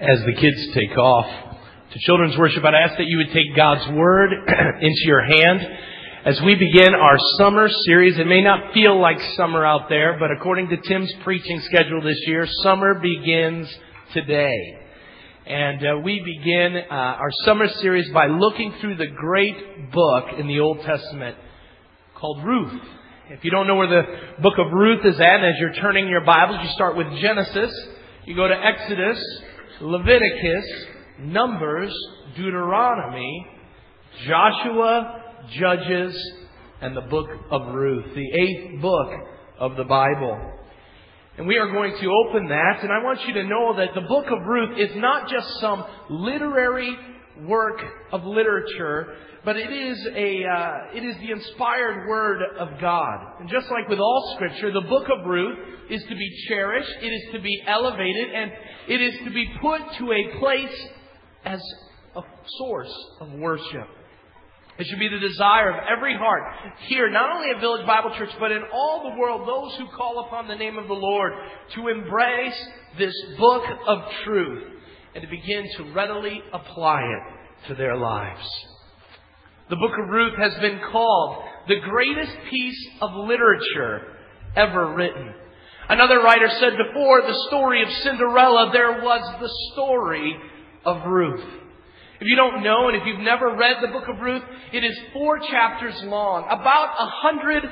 as the kids take off to children's worship, I'd ask that you would take God's Word into your hand as we begin our summer series. It may not feel like summer out there, but according to Tim's preaching schedule this year, summer begins today. And uh, we begin uh, our summer series by looking through the great book in the Old Testament called Ruth. If you don't know where the book of Ruth is at, as you're turning your Bibles, you start with Genesis, you go to Exodus, Leviticus, Numbers, Deuteronomy, Joshua, Judges, and the book of Ruth, the eighth book of the Bible. And we are going to open that, and I want you to know that the book of Ruth is not just some literary work of literature, but it is a uh, it is the inspired word of God. And just like with all Scripture, the book of Ruth is to be cherished, it is to be elevated, and it is to be put to a place as a source of worship. It should be the desire of every heart here, not only at Village Bible Church, but in all the world, those who call upon the name of the Lord to embrace this book of truth and to begin to readily apply it to their lives. The book of Ruth has been called the greatest piece of literature ever written. Another writer said before the story of Cinderella, there was the story of Ruth. If you don't know and if you've never read the book of Ruth, it is four chapters long, about a hundred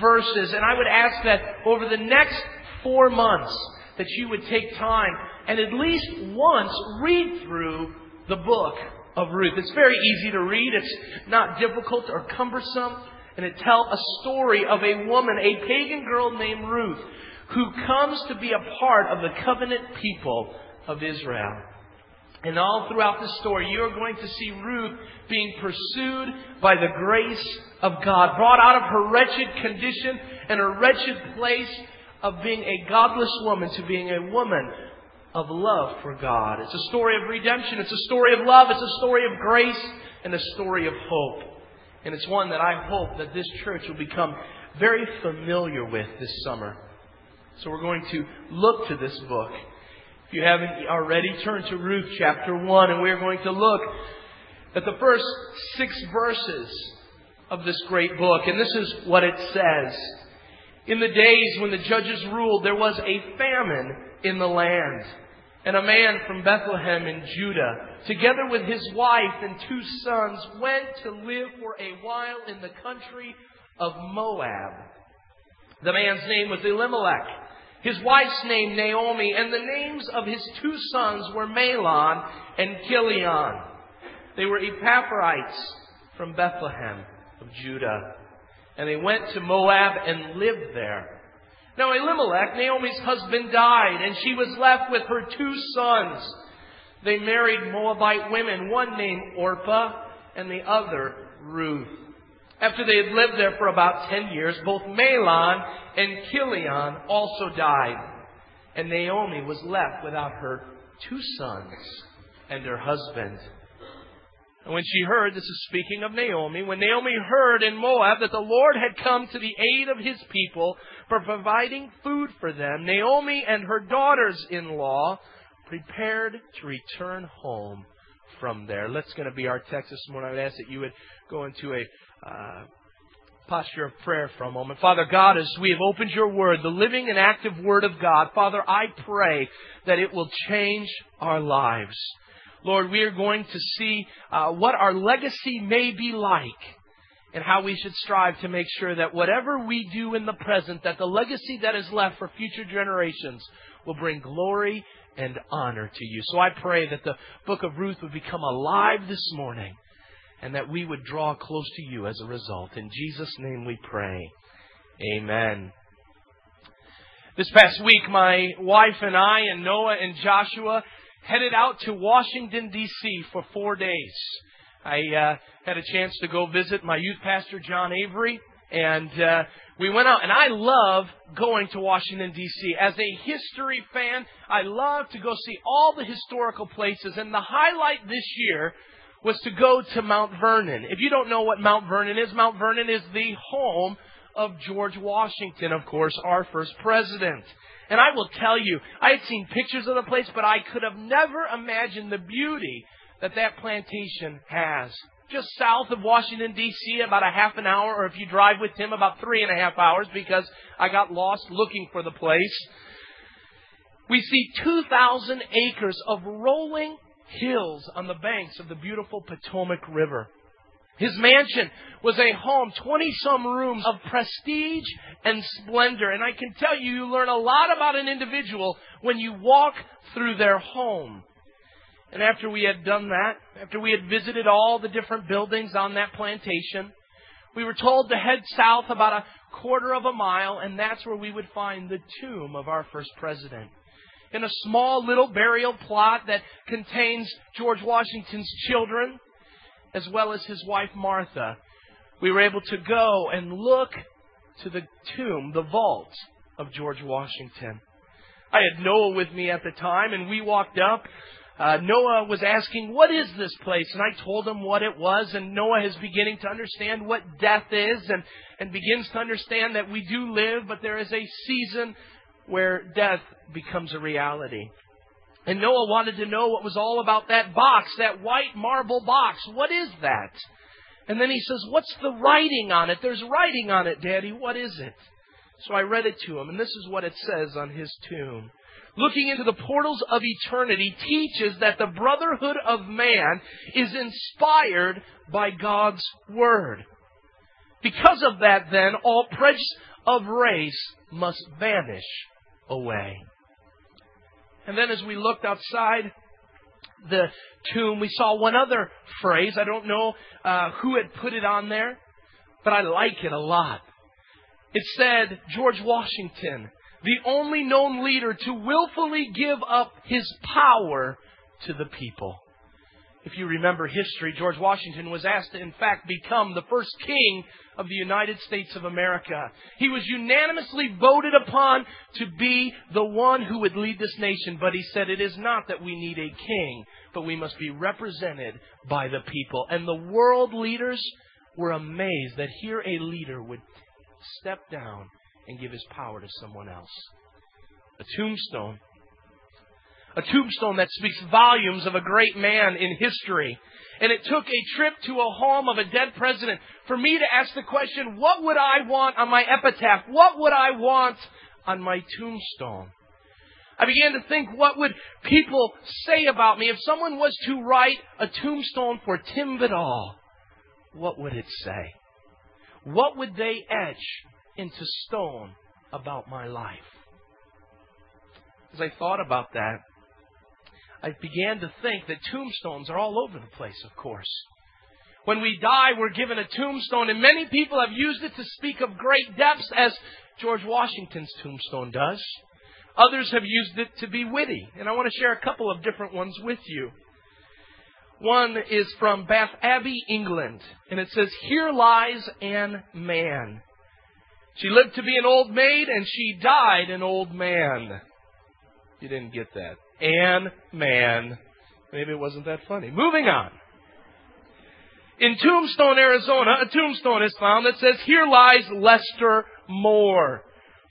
verses. And I would ask that over the next four months that you would take time and at least once read through the book of Ruth. It's very easy to read. It's not difficult or cumbersome. And it tells a story of a woman, a pagan girl named Ruth, who comes to be a part of the covenant people of Israel. And all throughout the story, you are going to see Ruth being pursued by the grace of God, brought out of her wretched condition and her wretched place of being a godless woman to being a woman of love for God. It's a story of redemption. It's a story of love. It's a story of grace and a story of hope. And it's one that I hope that this church will become very familiar with this summer. So we're going to look to this book. If you haven't already, turn to Ruth chapter 1 and we're going to look at the first six verses of this great book. And this is what it says. In the days when the judges ruled, there was a famine in the land. And a man from Bethlehem in Judah, together with his wife and two sons, went to live for a while in the country of Moab. The man's name was Elimelech. His wife's name Naomi, and the names of his two sons were Mahlon and Chilion. They were Ephrathites from Bethlehem of Judah. And they went to Moab and lived there. Now Elimelech, Naomi's husband, died, and she was left with her two sons. They married Moabite women, one named Orpah and the other Ruth. After they had lived there for about ten years, both Mahlon and Chilion also died. And Naomi was left without her two sons and her husband. And when she heard, this is speaking of Naomi, when Naomi heard in Moab that the Lord had come to the aid of his people for providing food for them, Naomi and her daughters in law prepared to return home from there. That's going to be our text this morning. I would ask that you would go into a uh, posture of prayer for a moment. Father God, as we have opened your word, the living and active word of God, Father, I pray that it will change our lives. Lord, we are going to see uh, what our legacy may be like and how we should strive to make sure that whatever we do in the present, that the legacy that is left for future generations will bring glory and honor to you. So I pray that the book of Ruth would become alive this morning and that we would draw close to you as a result. In Jesus' name we pray. Amen. This past week, my wife and I and Noah and Joshua headed out to Washington, D.C. for four days. I uh, had a chance to go visit my youth pastor, John Avery, and uh, we went out. And I love going to Washington, D.C. As a history fan, I love to go see all the historical places. And the highlight this year was to go to Mount Vernon. If you don't know what Mount Vernon is, Mount Vernon is the home of George Washington, of course, our first president. And I will tell you, I had seen pictures of the place, but I could have never imagined the beauty that that plantation has. Just south of Washington, D.C., about a half an hour, or if you drive with him, about three and a half hours because I got lost looking for the place. We see 2,000 acres of rolling hills on the banks of the beautiful Potomac River. His mansion was a home, 20 some rooms of prestige and splendor. And I can tell you, you learn a lot about an individual when you walk through their home. And after we had done that, after we had visited all the different buildings on that plantation, we were told to head south about a quarter of a mile, and that's where we would find the tomb of our first president. In a small little burial plot that contains George Washington's children, as well as his wife Martha, we were able to go and look to the tomb, the vault of George Washington. I had Noah with me at the time, and we walked up. Uh, Noah was asking, What is this place? And I told him what it was, and Noah is beginning to understand what death is and, and begins to understand that we do live, but there is a season where death becomes a reality. And Noah wanted to know what was all about that box, that white marble box. What is that? And then he says, What's the writing on it? There's writing on it, Daddy. What is it? So I read it to him, and this is what it says on his tomb. Looking into the portals of eternity teaches that the brotherhood of man is inspired by God's Word. Because of that, then, all prejudice of race must vanish away. And then as we looked outside the tomb, we saw one other phrase. I don't know uh, who had put it on there, but I like it a lot. It said, George Washington, the only known leader to willfully give up his power to the people. If you remember history, George Washington was asked to, in fact, become the first king of the United States of America. He was unanimously voted upon to be the one who would lead this nation, but he said, It is not that we need a king, but we must be represented by the people. And the world leaders were amazed that here a leader would step down and give his power to someone else. A tombstone a tombstone that speaks volumes of a great man in history. And it took a trip to a home of a dead president for me to ask the question, what would I want on my epitaph? What would I want on my tombstone? I began to think, what would people say about me if someone was to write a tombstone for Tim Badal? What would it say? What would they etch into stone about my life? As I thought about that, I began to think that tombstones are all over the place, of course. When we die, we're given a tombstone, and many people have used it to speak of great depths, as George Washington's tombstone does. Others have used it to be witty, and I want to share a couple of different ones with you. One is from Bath Abbey, England, and it says, Here lies Anne Man. She lived to be an old maid, and she died an old man. You didn't get that. Anne Man. Maybe it wasn't that funny. Moving on. In Tombstone, Arizona, a tombstone is found that says, Here lies Lester Moore.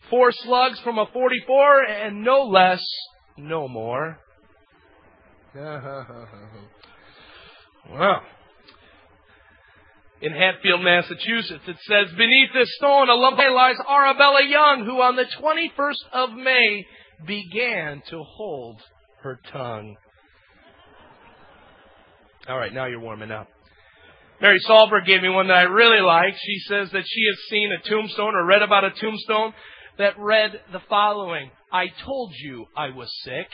Four slugs from a 44 and no less, no more. well, in Hatfield, Massachusetts, it says, Beneath this stone, a lump lies Arabella Young, who on the 21st of May began to hold her tongue. All right, now you're warming up. Mary Sahlberg gave me one that I really like. She says that she has seen a tombstone or read about a tombstone that read the following I told you I was sick.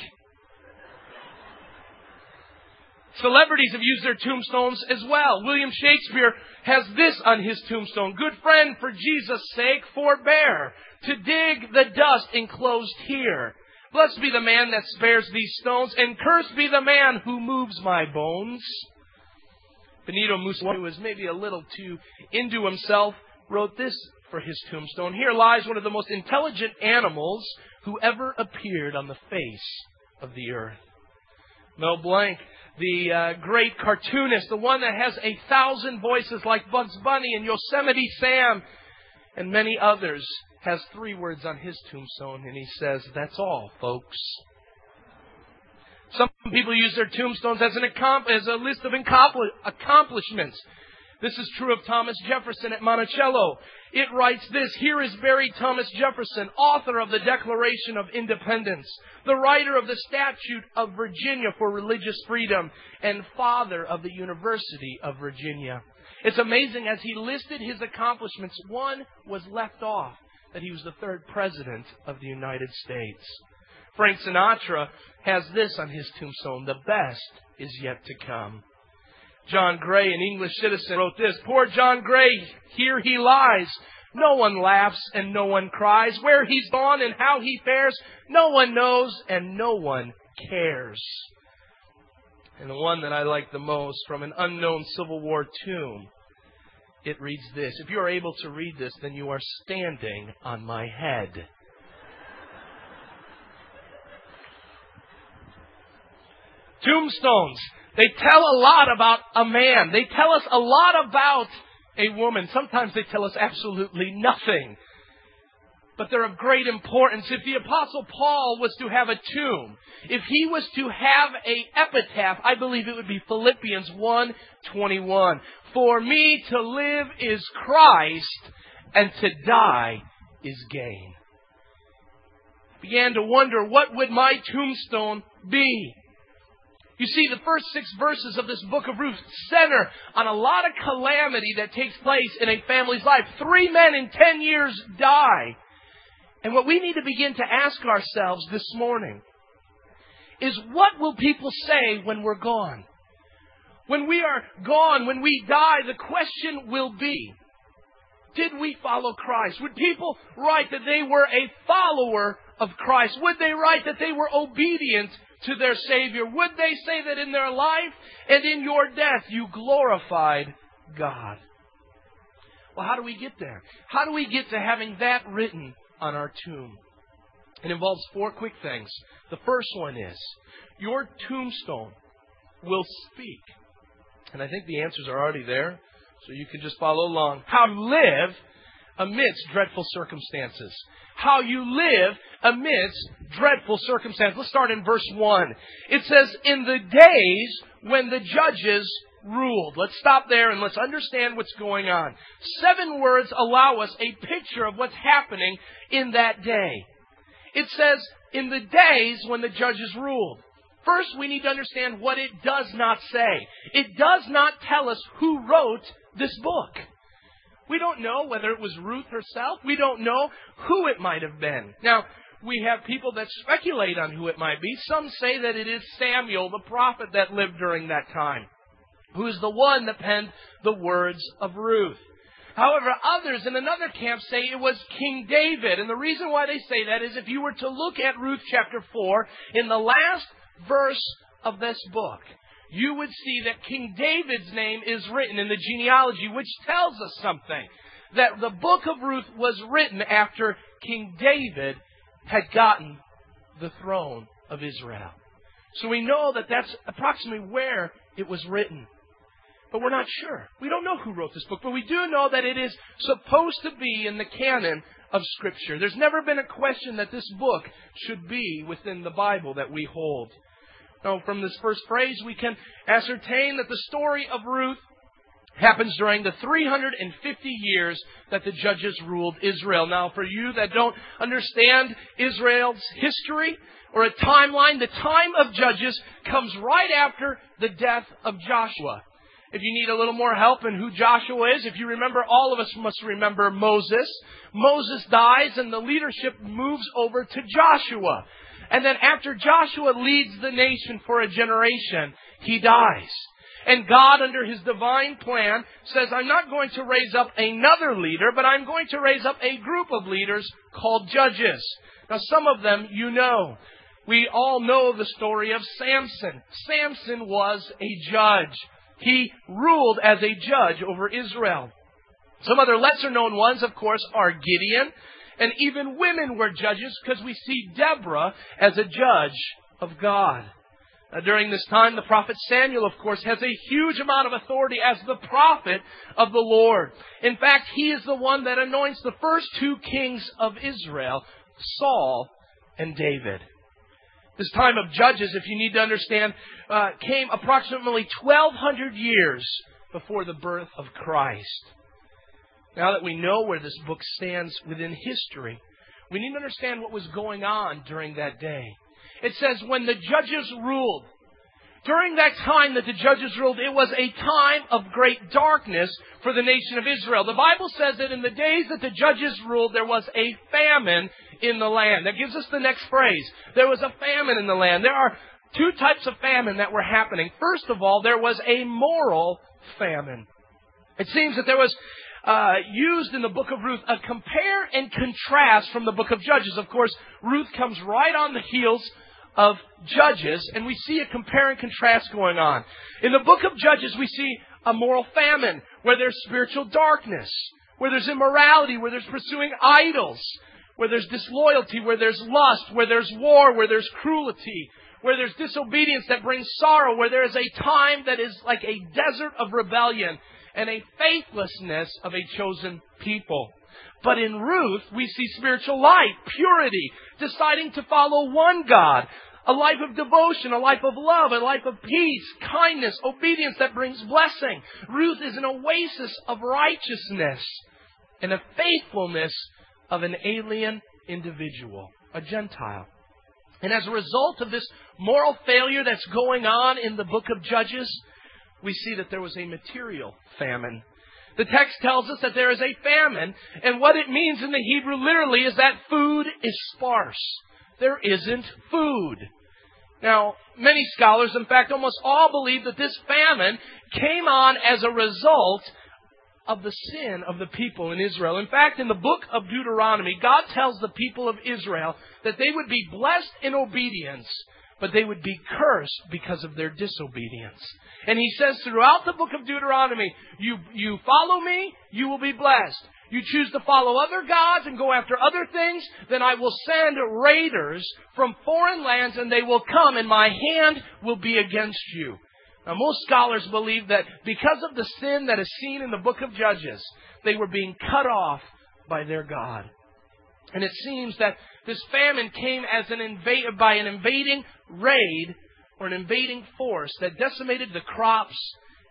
Celebrities have used their tombstones as well. William Shakespeare has this on his tombstone Good friend, for Jesus' sake, forbear to dig the dust enclosed here. Blessed be the man that spares these stones, and cursed be the man who moves my bones. Benito Mussolini, who was maybe a little too into himself, wrote this for his tombstone. Here lies one of the most intelligent animals who ever appeared on the face of the earth. Mel Blanc, the uh, great cartoonist, the one that has a thousand voices like Bugs Bunny and Yosemite Sam, and many others, has three words on his tombstone, and he says, That's all, folks. Some people use their tombstones as, an as a list of accomplishments. This is true of Thomas Jefferson at Monticello. It writes this, Here is buried Thomas Jefferson, author of the Declaration of Independence, the writer of the Statute of Virginia for Religious Freedom, and father of the University of Virginia. It's amazing as he listed his accomplishments, one was left off, that he was the third president of the United States. Frank Sinatra has this on his tombstone The best is yet to come. John Gray, an English citizen, wrote this Poor John Gray, here he lies. No one laughs and no one cries. Where he's gone and how he fares, no one knows and no one cares. And the one that I like the most from an unknown Civil War tomb, it reads this If you are able to read this, then you are standing on my head. Tombstones. They tell a lot about a man. They tell us a lot about a woman. Sometimes they tell us absolutely nothing. But they're of great importance. If the apostle Paul was to have a tomb, if he was to have a epitaph, I believe it would be Philippians 1:21. For me to live is Christ and to die is gain. I began to wonder what would my tombstone be? You see, the first six verses of this book of Ruth center on a lot of calamity that takes place in a family's life. Three men in ten years die. And what we need to begin to ask ourselves this morning is what will people say when we're gone? When we are gone, when we die, the question will be, did we follow Christ? Would people write that they were a follower of Christ? Would they write that they were obedient to their Savior? Would they say that in their life and in your death you glorified God? Well, how do we get there? How do we get to having that written on our tomb? It involves four quick things. The first one is your tombstone will speak. And I think the answers are already there, so you can just follow along. How live amidst dreadful circumstances. How you live amidst dreadful circumstances. Let's start in verse 1. It says, In the days when the judges ruled. Let's stop there and let's understand what's going on. Seven words allow us a picture of what's happening in that day. It says, in the days when the judges ruled. First, we need to understand what it does not say. It does not tell us who wrote this book. We don't know whether it was Ruth herself. We don't know who it might have been. Now, we have people that speculate on who it might be. Some say that it is Samuel, the prophet that lived during that time, who is the one that penned the words of Ruth. However, others in another camp say it was King David. And the reason why they say that is if you were to look at Ruth chapter 4, in the last verse of this book, you would see that King David's name is written in the genealogy, which tells us something. That the book of Ruth was written after King David had gotten the throne of Israel. So we know that that's approximately where it was written. But we're not sure. We don't know who wrote this book, but we do know that it is supposed to be in the canon of Scripture. There's never been a question that this book should be within the Bible that we hold. Now, from this first phrase, we can ascertain that the story of Ruth happens during the 350 years that the judges ruled Israel. Now, for you that don't understand Israel's history or a timeline, the time of judges comes right after the death of Joshua. If you need a little more help in who Joshua is, if you remember, all of us must remember Moses. Moses dies and the leadership moves over to Joshua. And then after Joshua leads the nation for a generation, he dies. And God, under His divine plan, says, I'm not going to raise up another leader, but I'm going to raise up a group of leaders called judges. Now, some of them you know. We all know the story of Samson. Samson was a judge. He ruled as a judge over Israel. Some other lesser known ones, of course, are Gideon. And even women were judges because we see Deborah as a judge of God. Uh, during this time, the prophet Samuel, of course, has a huge amount of authority as the prophet of the Lord. In fact, he is the one that anoints the first two kings of Israel, Saul and David. This time of Judges, if you need to understand, uh, came approximately 1200 years before the birth of Christ. Now that we know where this book stands within history, we need to understand what was going on during that day. It says, when the judges ruled, during that time that the judges ruled, it was a time of great darkness for the nation of Israel. The Bible says that in the days that the judges ruled, there was a famine in the land. That gives us the next phrase. There was a famine in the land. There are two types of famine that were happening. First of all, there was a moral famine. It seems that there was uh, used in the book of Ruth a compare and contrast from the book of Judges. Of course, Ruth comes right on the heels of Judges, and we see a compare and contrast going on. In the book of Judges, we see a moral famine where there's spiritual darkness, where there's immorality, where there's pursuing idols, where there's disloyalty, where there's lust, where there's war, where there's cruelty, where there's disobedience that brings sorrow, where there is a time that is like a desert of rebellion and a faithlessness of a chosen people. But in Ruth, we see spiritual light, purity, deciding to follow one God, a life of devotion, a life of love, a life of peace, kindness, obedience that brings blessing. Ruth is an oasis of righteousness and a faithfulness of an alien individual, a Gentile. And as a result of this moral failure that's going on in the book of Judges, we see that there was a material famine the text tells us that there is a famine, and what it means in the Hebrew literally is that food is sparse. There isn't food. Now, many scholars, in fact, almost all believe that this famine came on as a result of the sin of the people in Israel. In fact, in the book of Deuteronomy, God tells the people of Israel that they would be blessed in obedience, but they would be cursed because of their disobedience. And he says throughout the book of Deuteronomy, you, you follow me, you will be blessed. You choose to follow other gods and go after other things, then I will send raiders from foreign lands and they will come and my hand will be against you. Now most scholars believe that because of the sin that is seen in the book of Judges, they were being cut off by their God. And it seems that this famine came as an by an invading raid or an invading force that decimated the crops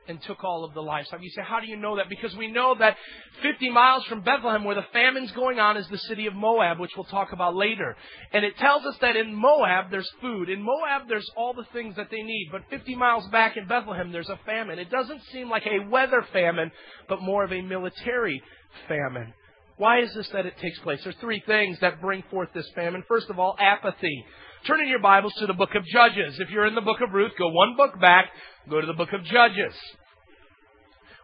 and took all of the livestock. You say, how do you know that? Because we know that 50 miles from Bethlehem, where the famine's going on, is the city of Moab, which we'll talk about later. And it tells us that in Moab there's food. In Moab there's all the things that they need. But 50 miles back in Bethlehem there's a famine. It doesn't seem like a weather famine, but more of a military famine. Why is this that it takes place? There's three things that bring forth this famine. First of all, apathy. Turn in your Bibles to the book of Judges. If you're in the book of Ruth, go one book back, go to the book of Judges.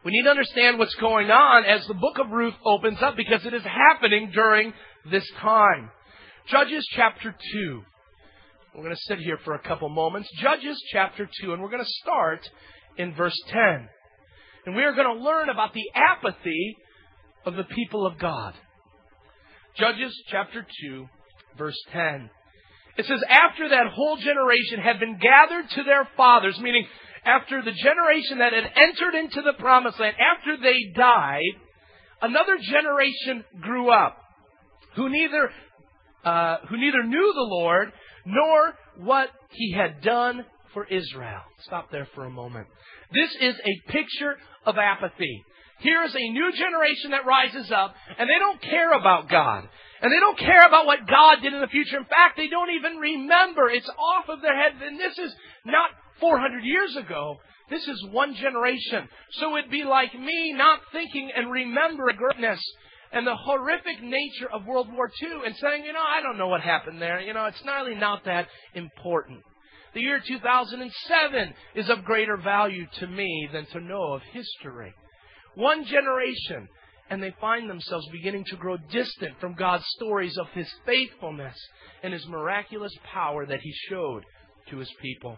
We need to understand what's going on as the book of Ruth opens up because it is happening during this time. Judges chapter 2. We're going to sit here for a couple moments. Judges chapter 2, and we're going to start in verse 10. And we are going to learn about the apathy of the people of God. Judges chapter 2, verse 10. It says, after that whole generation had been gathered to their fathers, meaning after the generation that had entered into the promised land, after they died, another generation grew up who neither, uh, who neither knew the Lord nor what he had done for Israel. Stop there for a moment. This is a picture of apathy. Here is a new generation that rises up, and they don't care about God. And they don't care about what God did in the future. In fact, they don't even remember. It's off of their head. And this is not 400 years ago. This is one generation. So it'd be like me not thinking and remembering greatness and the horrific nature of World War II and saying, you know, I don't know what happened there. You know, it's really not that important. The year 2007 is of greater value to me than to know of history. One generation and they find themselves beginning to grow distant from God's stories of His faithfulness and His miraculous power that He showed to His people.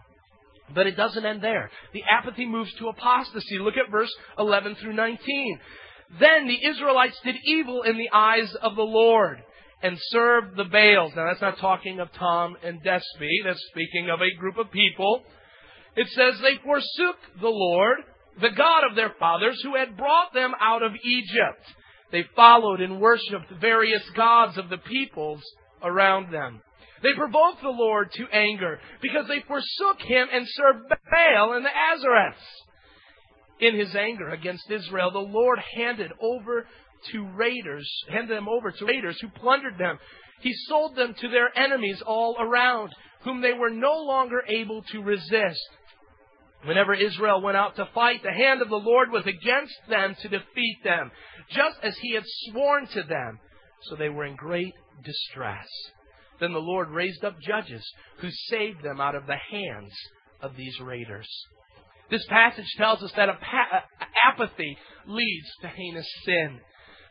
But it doesn't end there. The apathy moves to apostasy. Look at verse 11 through 19. Then the Israelites did evil in the eyes of the Lord and served the Baals. Now that's not talking of Tom and Despi. That's speaking of a group of people It says they forsook the Lord, the God of their fathers, who had brought them out of Egypt. They followed and worshipped various gods of the peoples around them. They provoked the Lord to anger because they forsook him and served Baal and the Ashtoreths. In his anger against Israel, the Lord handed over to raiders, handed them over to raiders who plundered them. He sold them to their enemies all around, whom they were no longer able to resist. Whenever Israel went out to fight, the hand of the Lord was against them to defeat them, just as he had sworn to them. So they were in great distress. Then the Lord raised up judges who saved them out of the hands of these raiders. This passage tells us that apathy leads to heinous sin.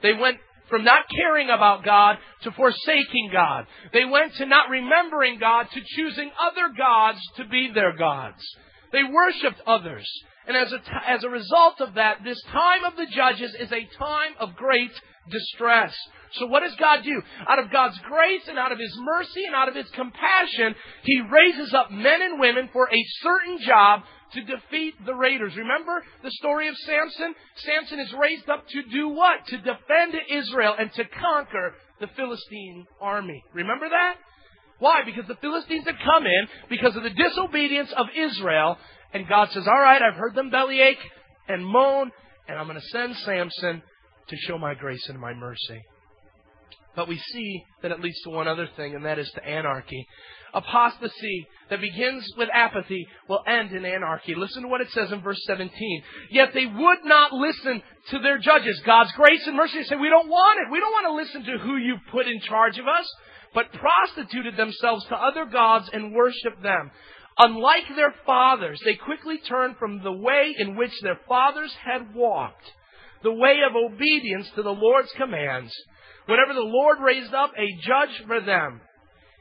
They went from not caring about God to forsaking God. They went to not remembering God to choosing other gods to be their gods. They worshiped others. And as a, as a result of that, this time of the judges is a time of great distress. So what does God do? Out of God's grace and out of His mercy and out of His compassion, He raises up men and women for a certain job to defeat the raiders. Remember the story of Samson? Samson is raised up to do what? To defend Israel and to conquer the Philistine army. Remember that? Why? Because the Philistines had come in because of the disobedience of Israel, and God says, All right, I've heard them bellyache and moan, and I'm going to send Samson to show my grace and my mercy. But we see that it leads to one other thing, and that is to anarchy. Apostasy that begins with apathy will end in anarchy. Listen to what it says in verse 17. Yet they would not listen to their judges. God's grace and mercy say, we don't want it. We don't want to listen to who you put in charge of us, but prostituted themselves to other gods and worshiped them. Unlike their fathers, they quickly turned from the way in which their fathers had walked, the way of obedience to the Lord's commands Whenever the Lord raised up a judge for them,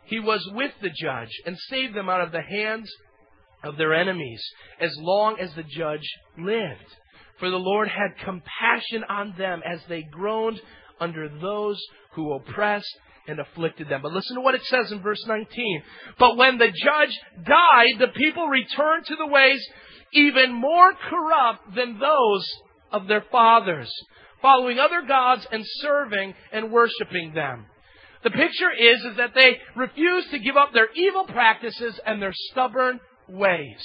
he was with the judge and saved them out of the hands of their enemies as long as the judge lived. For the Lord had compassion on them as they groaned under those who oppressed and afflicted them. But listen to what it says in verse 19. But when the judge died, the people returned to the ways even more corrupt than those of their fathers following other gods and serving and worshiping them. The picture is, is that they refuse to give up their evil practices and their stubborn ways.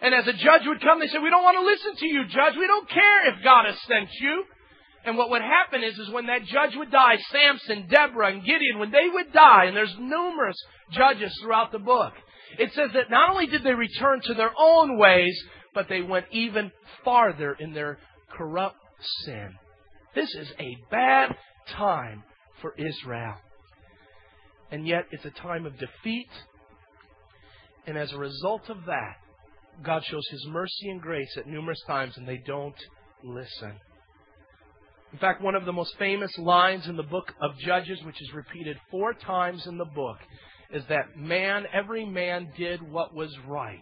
And as a judge would come, they said, we don't want to listen to you, judge. We don't care if God has sent you. And what would happen is, is when that judge would die, Samson, Deborah, and Gideon, when they would die, and there's numerous judges throughout the book, it says that not only did they return to their own ways, but they went even farther in their corrupt sin. This is a bad time for Israel. And yet, it's a time of defeat. And as a result of that, God shows His mercy and grace at numerous times, and they don't listen. In fact, one of the most famous lines in the book of Judges, which is repeated four times in the book, is that man, every man did what was right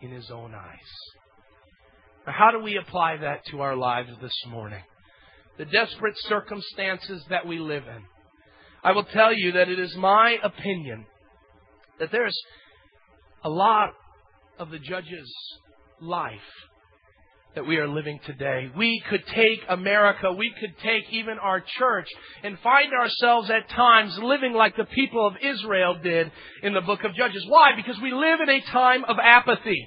in his own eyes. Now, how do we apply that to our lives this morning? the desperate circumstances that we live in. I will tell you that it is my opinion that there's a lot of the judge's life that we are living today. We could take America, we could take even our church and find ourselves at times living like the people of Israel did in the book of Judges. Why? Because we live in a time of apathy.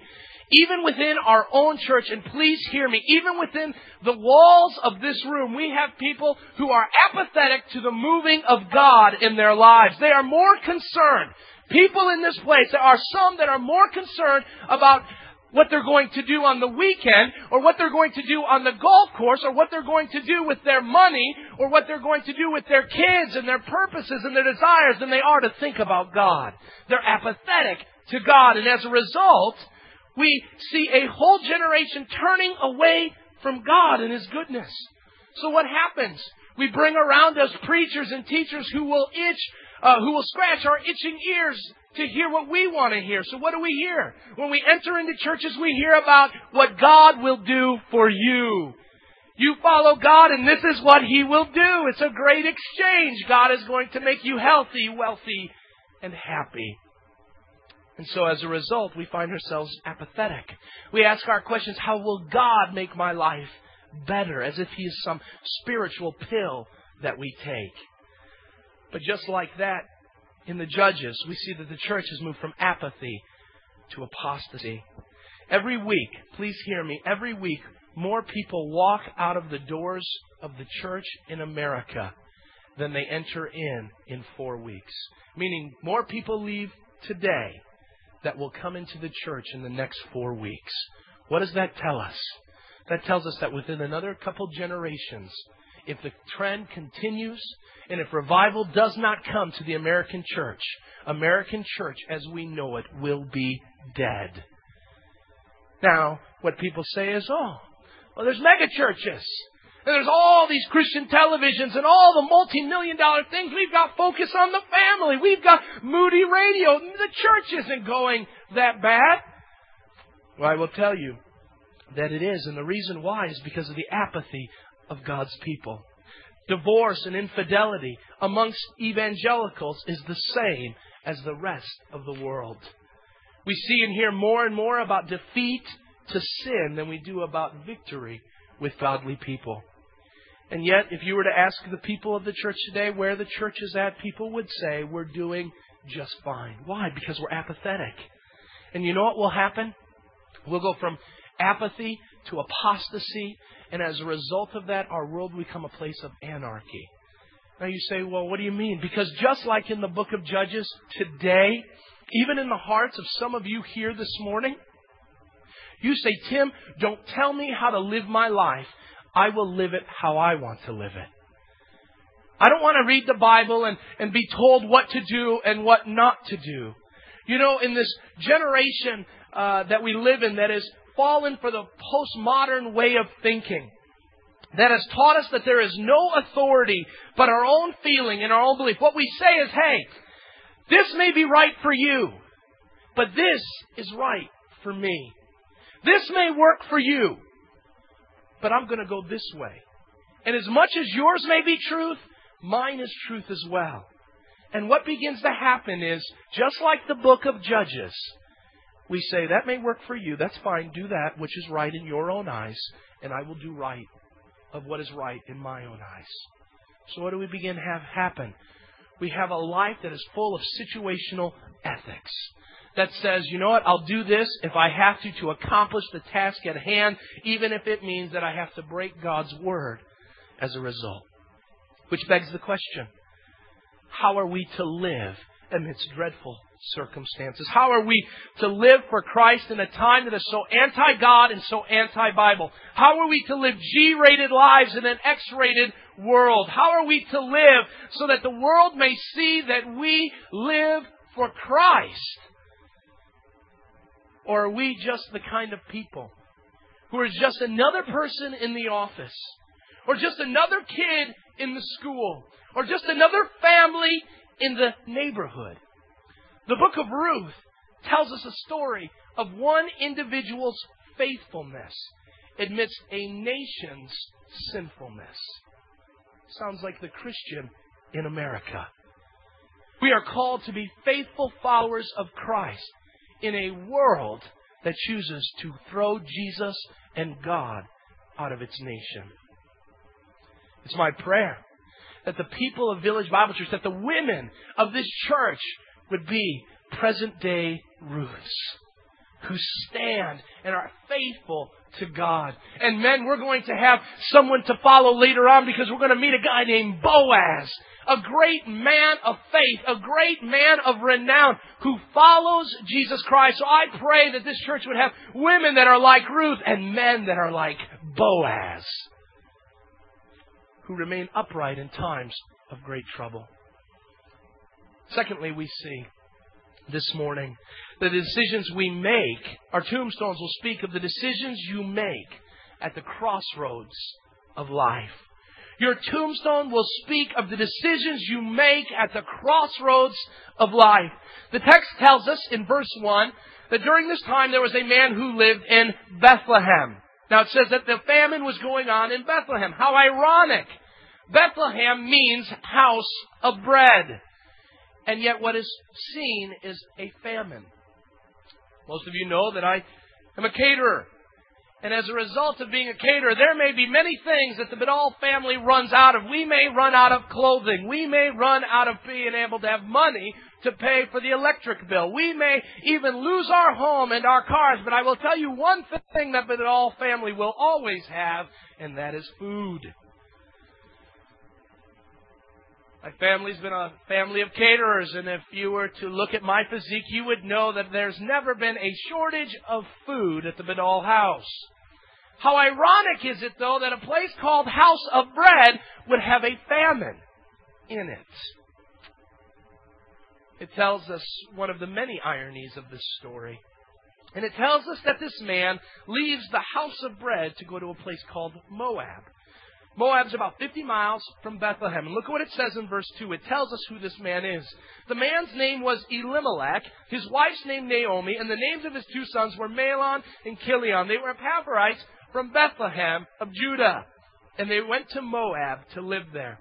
Even within our own church, and please hear me, even within the walls of this room, we have people who are apathetic to the moving of God in their lives. They are more concerned. People in this place, there are some that are more concerned about what they're going to do on the weekend, or what they're going to do on the golf course, or what they're going to do with their money, or what they're going to do with their kids and their purposes and their desires than they are to think about God. They're apathetic to God, and as a result, we see a whole generation turning away from God and His goodness. So what happens? We bring around us preachers and teachers who will itch, uh, who will scratch our itching ears to hear what we want to hear. So what do we hear? When we enter into churches, we hear about what God will do for you. You follow God and this is what He will do. It's a great exchange. God is going to make you healthy, wealthy, and happy. And so as a result, we find ourselves apathetic. We ask our questions, how will God make my life better? As if He is some spiritual pill that we take. But just like that, in the Judges, we see that the church has moved from apathy to apostasy. Every week, please hear me, every week, more people walk out of the doors of the church in America than they enter in in four weeks. Meaning, more people leave today that will come into the church in the next four weeks. What does that tell us? That tells us that within another couple generations, if the trend continues and if revival does not come to the American church, American church as we know it will be dead. Now, what people say is, oh, well, there's mega churches. And there's all these Christian televisions and all the multi-million dollar things. We've got focus on the family. We've got Moody Radio. The church isn't going that bad. Well, I will tell you that it is. And the reason why is because of the apathy of God's people. Divorce and infidelity amongst evangelicals is the same as the rest of the world. We see and hear more and more about defeat to sin than we do about victory with godly people. And yet, if you were to ask the people of the church today where the church is at, people would say we're doing just fine. Why? Because we're apathetic. And you know what will happen? We'll go from apathy to apostasy, and as a result of that, our world will become a place of anarchy. Now you say, well, what do you mean? Because just like in the book of Judges, today, even in the hearts of some of you here this morning, you say, Tim, don't tell me how to live my life. I will live it how I want to live it. I don't want to read the Bible and, and be told what to do and what not to do. You know, in this generation uh, that we live in that has fallen for the postmodern way of thinking, that has taught us that there is no authority but our own feeling and our own belief. What we say is, hey, this may be right for you, but this is right for me. This may work for you, but I'm going to go this way. And as much as yours may be truth, mine is truth as well. And what begins to happen is, just like the book of Judges, we say, that may work for you. That's fine. Do that which is right in your own eyes, and I will do right of what is right in my own eyes. So what do we begin to have happen? We have a life that is full of situational ethics that says, you know what, I'll do this if I have to to accomplish the task at hand, even if it means that I have to break God's word as a result. Which begs the question, how are we to live amidst dreadful circumstances? How are we to live for Christ in a time that is so anti-God and so anti-Bible? How are we to live G-rated lives in an X-rated world? How are we to live so that the world may see that we live for Christ? Or are we just the kind of people who are just another person in the office? Or just another kid in the school? Or just another family in the neighborhood? The book of Ruth tells us a story of one individual's faithfulness amidst a nation's sinfulness. Sounds like the Christian in America. We are called to be faithful followers of Christ in a world that chooses to throw Jesus and God out of its nation. It's my prayer that the people of Village Bible Church, that the women of this church would be present day Ruths who stand and are faithful to God. And men, we're going to have someone to follow later on because we're going to meet a guy named Boaz a great man of faith, a great man of renown who follows Jesus Christ. So I pray that this church would have women that are like Ruth and men that are like Boaz, who remain upright in times of great trouble. Secondly, we see this morning that the decisions we make, our tombstones will speak of the decisions you make at the crossroads of life. Your tombstone will speak of the decisions you make at the crossroads of life. The text tells us in verse 1 that during this time there was a man who lived in Bethlehem. Now it says that the famine was going on in Bethlehem. How ironic! Bethlehem means house of bread. And yet what is seen is a famine. Most of you know that I am a caterer. And as a result of being a caterer, there may be many things that the Badal family runs out of. We may run out of clothing. We may run out of being able to have money to pay for the electric bill. We may even lose our home and our cars. But I will tell you one thing that the Badal family will always have, and that is food. My family's been a family of caterers, and if you were to look at my physique, you would know that there's never been a shortage of food at the Badal house. How ironic is it, though, that a place called House of Bread would have a famine in it? It tells us one of the many ironies of this story. And it tells us that this man leaves the house of bread to go to a place called Moab. Moab's about 50 miles from Bethlehem. And look at what it says in verse 2. It tells us who this man is. The man's name was Elimelech, his wife's name Naomi, and the names of his two sons were Mahlon and Chilion. They were Ephrathites from Bethlehem of Judah. And they went to Moab to live there.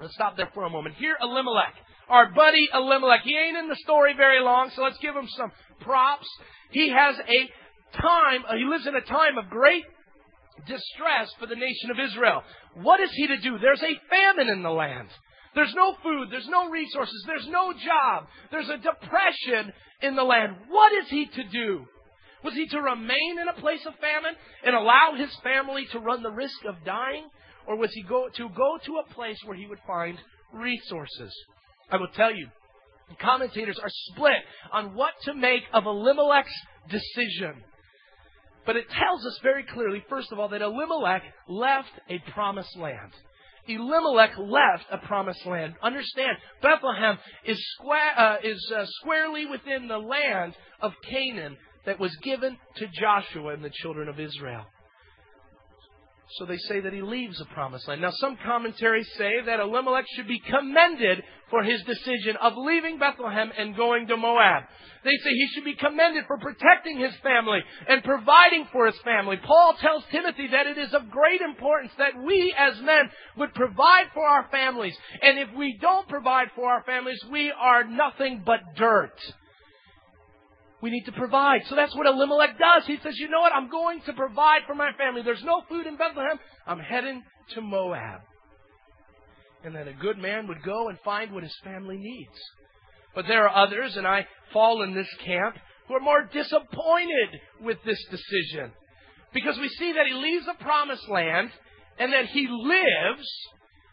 Let's stop there for a moment. Here, Elimelech, our buddy Elimelech. He ain't in the story very long, so let's give him some props. He has a time, he lives in a time of great distress for the nation of Israel. What is he to do? There's a famine in the land. There's no food. There's no resources. There's no job. There's a depression in the land. What is he to do? Was he to remain in a place of famine and allow his family to run the risk of dying? Or was he go, to go to a place where he would find resources? I will tell you, commentators are split on what to make of Elimelech's decision. But it tells us very clearly, first of all, that Elimelech left a promised land. Elimelech left a promised land. Understand, Bethlehem is, square, uh, is uh, squarely within the land of Canaan that was given to Joshua and the children of Israel. So they say that he leaves a promised land. Now, some commentaries say that Elimelech should be commended for his decision of leaving Bethlehem and going to Moab. They say he should be commended for protecting his family and providing for his family. Paul tells Timothy that it is of great importance that we as men would provide for our families. And if we don't provide for our families, we are nothing but dirt. We need to provide. So that's what Elimelech does. He says, you know what? I'm going to provide for my family. There's no food in Bethlehem. I'm heading to Moab. And then a good man would go and find what his family needs. But there are others, and I fall in this camp, who are more disappointed with this decision. Because we see that he leaves the promised land, and that he lives,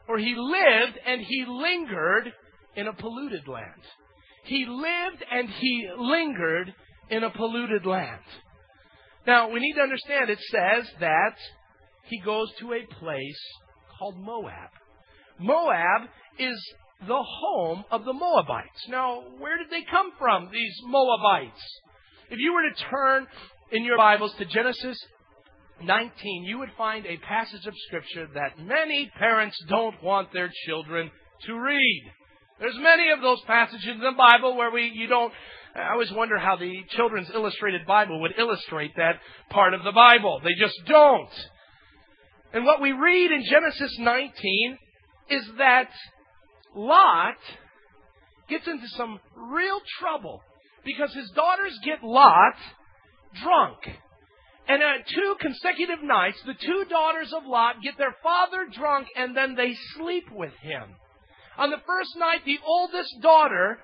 or he lived and he lingered in a polluted land. He lived and he lingered in a polluted land. Now, we need to understand it says that he goes to a place called Moab. Moab is the home of the Moabites. Now, where did they come from, these Moabites? If you were to turn in your Bibles to Genesis 19, you would find a passage of Scripture that many parents don't want their children to read. There's many of those passages in the Bible where we you don't I always wonder how the Children's Illustrated Bible would illustrate that part of the Bible. They just don't. And what we read in Genesis 19 is that Lot gets into some real trouble because his daughters get Lot drunk. And at two consecutive nights, the two daughters of Lot get their father drunk and then they sleep with him. On the first night, the oldest daughter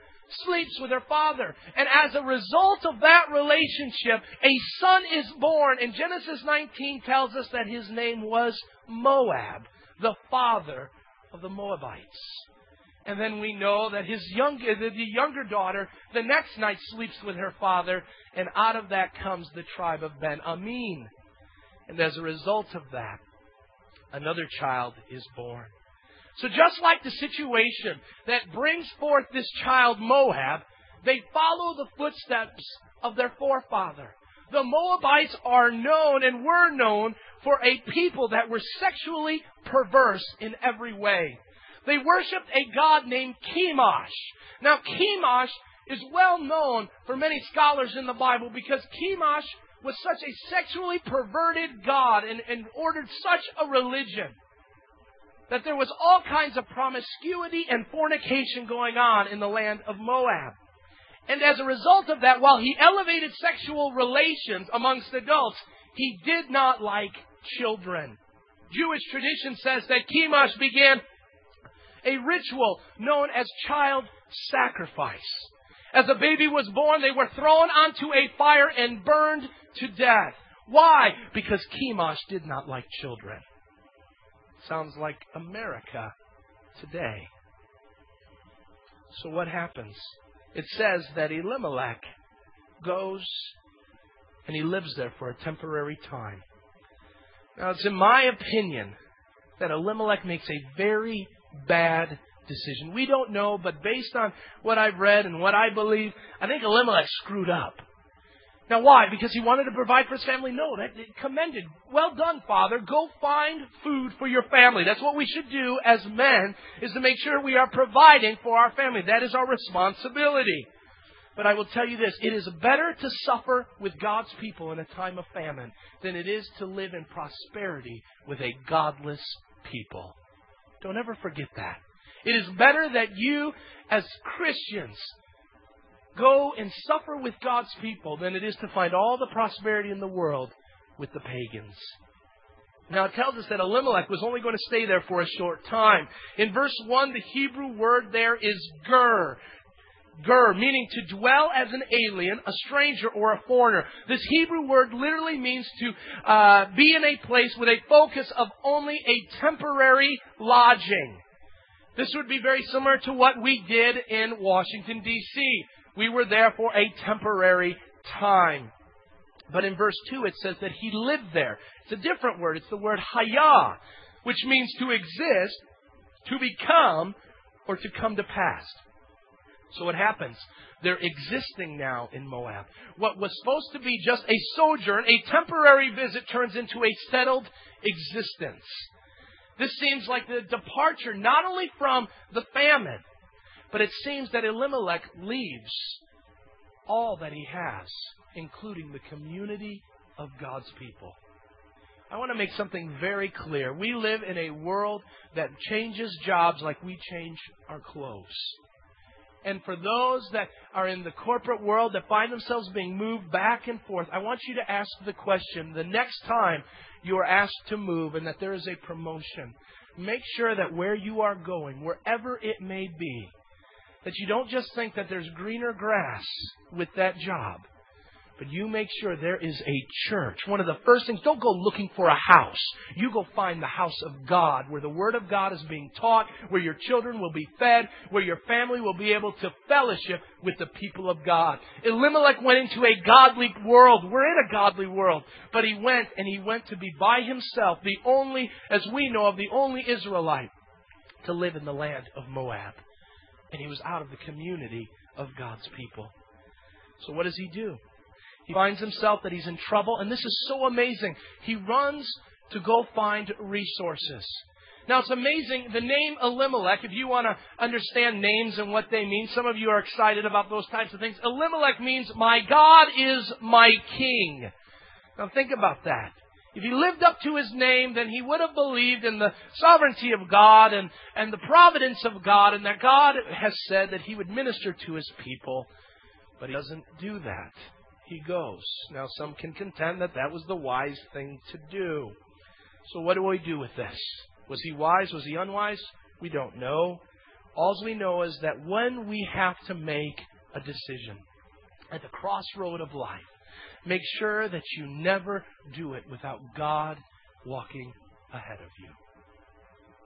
sleeps with her father. And as a result of that relationship, a son is born. And Genesis 19 tells us that his name was Moab, the father of the Moabites. And then we know that his young, uh, the younger daughter, the next night sleeps with her father, and out of that comes the tribe of Ben Amin. And as a result of that, another child is born. So just like the situation that brings forth this child Moab, they follow the footsteps of their forefather. The Moabites are known and were known for a people that were sexually perverse in every way. They worshiped a god named Chemosh. Now, Chemosh is well known for many scholars in the Bible because Chemosh was such a sexually perverted god and, and ordered such a religion that there was all kinds of promiscuity and fornication going on in the land of Moab. And as a result of that, while he elevated sexual relations amongst adults, he did not like children. Jewish tradition says that Chemosh began a ritual known as child sacrifice. As a baby was born, they were thrown onto a fire and burned to death. Why? Because Chemosh did not like children. Sounds like America today. So what happens? It says that Elimelech goes and he lives there for a temporary time. Now, it's in my opinion that Elimelech makes a very bad decision. We don't know, but based on what I've read and what I believe, I think Elimelech screwed up. Now, why? Because he wanted to provide for his family? No, that commended. Well done, father. Go find food for your family. That's what we should do as men, is to make sure we are providing for our family. That is our responsibility. But I will tell you this, it is better to suffer with God's people in a time of famine than it is to live in prosperity with a godless people. Don't ever forget that. It is better that you, as Christians, go and suffer with God's people than it is to find all the prosperity in the world with the pagans. Now it tells us that Elimelech was only going to stay there for a short time. In verse 1, the Hebrew word there is ger. Ger, meaning to dwell as an alien, a stranger, or a foreigner. This Hebrew word literally means to uh, be in a place with a focus of only a temporary lodging. This would be very similar to what we did in Washington, D.C. We were there for a temporary time. But in verse 2 it says that he lived there. It's a different word. It's the word haya, which means to exist, to become, or to come to pass. So what happens? They're existing now in Moab. What was supposed to be just a sojourn, a temporary visit, turns into a settled existence. This seems like the departure not only from the famine, but it seems that Elimelech leaves all that he has, including the community of God's people. I want to make something very clear. We live in a world that changes jobs like we change our clothes. And for those that are in the corporate world that find themselves being moved back and forth, I want you to ask the question the next time you are asked to move and that there is a promotion, make sure that where you are going, wherever it may be, that you don't just think that there's greener grass with that job, but you make sure there is a church. One of the first things, don't go looking for a house. You go find the house of God where the Word of God is being taught, where your children will be fed, where your family will be able to fellowship with the people of God. Elimelech went into a godly world. We're in a godly world. But he went and he went to be by himself, the only, as we know of, the only Israelite to live in the land of Moab and he was out of the community of God's people. So what does he do? He finds himself that he's in trouble, and this is so amazing. He runs to go find resources. Now it's amazing, the name Elimelech, if you want to understand names and what they mean, some of you are excited about those types of things. Elimelech means, my God is my king. Now think about that. If he lived up to his name, then he would have believed in the sovereignty of God and, and the providence of God, and that God has said that he would minister to his people. But he doesn't do that. He goes. Now, some can contend that that was the wise thing to do. So, what do we do with this? Was he wise? Was he unwise? We don't know. All we know is that when we have to make a decision at the crossroad of life, Make sure that you never do it without God walking ahead of you.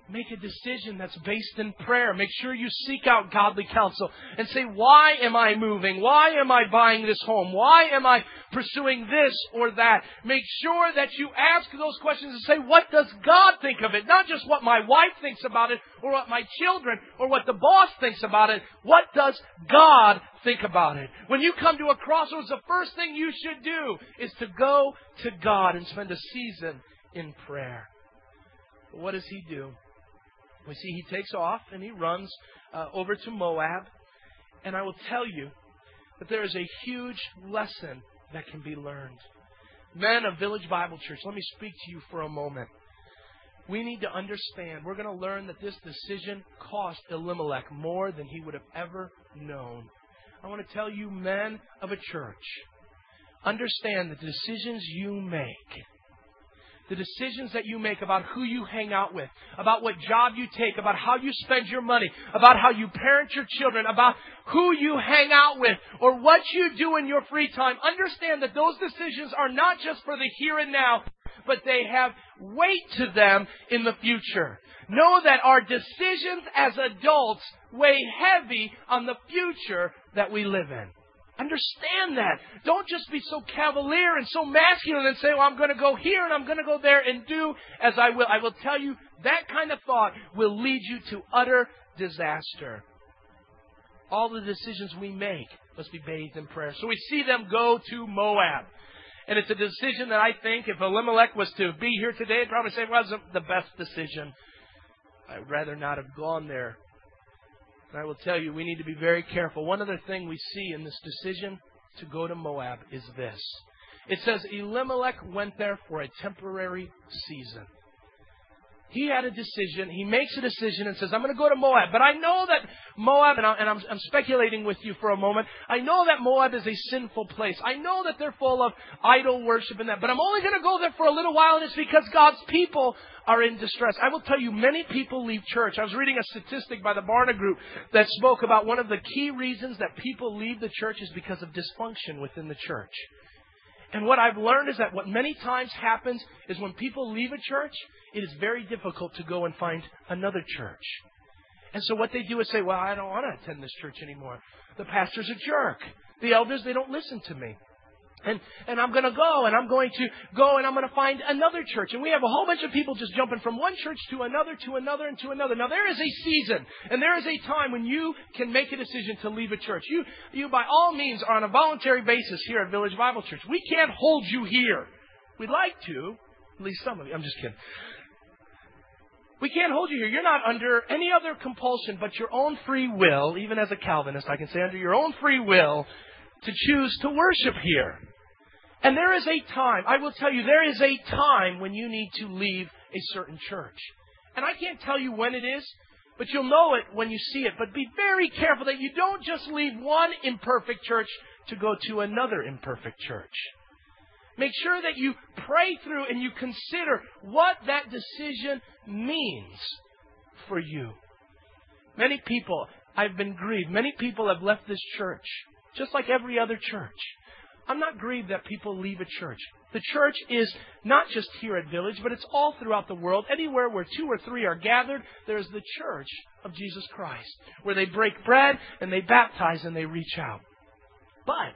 Make a decision that's based in prayer. Make sure you seek out godly counsel and say, why am I moving? Why am I buying this home? Why am I pursuing this or that? Make sure that you ask those questions and say, what does God think of it? Not just what my wife thinks about it or what my children or what the boss thinks about it. What does God think about it? When you come to a crossroads, the first thing you should do is to go to God and spend a season in prayer. What does he do? We see he takes off and he runs uh, over to Moab. And I will tell you that there is a huge lesson that can be learned. Men of Village Bible Church, let me speak to you for a moment. We need to understand, we're going to learn that this decision cost Elimelech more than he would have ever known. I want to tell you, men of a church, understand the decisions you make the decisions that you make about who you hang out with, about what job you take, about how you spend your money, about how you parent your children, about who you hang out with, or what you do in your free time, understand that those decisions are not just for the here and now, but they have weight to them in the future. Know that our decisions as adults weigh heavy on the future that we live in. Understand that. Don't just be so cavalier and so masculine and say, well, I'm going to go here and I'm going to go there and do as I will. I will tell you, that kind of thought will lead you to utter disaster. All the decisions we make must be bathed in prayer. So we see them go to Moab. And it's a decision that I think if Elimelech was to be here today, he'd probably say it wasn't the best decision. I'd rather not have gone there. And I will tell you, we need to be very careful. One other thing we see in this decision to go to Moab is this. It says Elimelech went there for a temporary season. He had a decision. He makes a decision and says, I'm going to go to Moab. But I know that Moab, and, I, am I'm speculating with you for a moment, I know that Moab is a sinful place. I know that they're full of idol worship and that. But I'm only going to go there for a little while, and it's because God's people are in distress. I will tell you, many people leave church. I was reading a statistic by the Barna Group that spoke about one of the key reasons that people leave the church is because of dysfunction within the church. And what I've learned is that what many times happens is when people leave a church, it is very difficult to go and find another church. And so what they do is say, well, I don't want to attend this church anymore. The pastor's a jerk. The elders, they don't listen to me. And, and I'm going to go and I'm going to go and I'm going to find another church. And we have a whole bunch of people just jumping from one church to another, to another, and to another. Now there is a season and there is a time when you can make a decision to leave a church. You, you by all means are on a voluntary basis here at Village Bible Church. We can't hold you here. We'd like to, at least some of you. I'm just kidding. We can't hold you here. You're not under any other compulsion but your own free will, even as a Calvinist, I can say under your own free will to choose to worship here. And there is a time, I will tell you, there is a time when you need to leave a certain church. And I can't tell you when it is, but you'll know it when you see it. But be very careful that you don't just leave one imperfect church to go to another imperfect church. Make sure that you pray through and you consider what that decision means for you. Many people, I've been grieved. Many people have left this church just like every other church. I'm not grieved that people leave a church. The church is not just here at Village, but it's all throughout the world. Anywhere where two or three are gathered, there's the church of Jesus Christ, where they break bread and they baptize and they reach out. But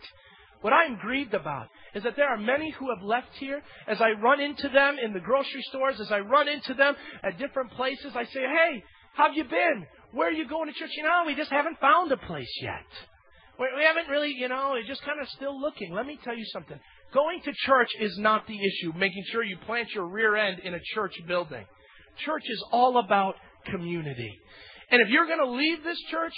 what I'm grieved about is that there are many who have left here. As I run into them in the grocery stores, as I run into them at different places, I say, Hey, how have you been? Where are you going to church? You know, we just haven't found a place yet. We haven't really, you know, we're just kind of still looking. Let me tell you something. Going to church is not the issue, making sure you plant your rear end in a church building. Church is all about community. And if you're going to leave this church,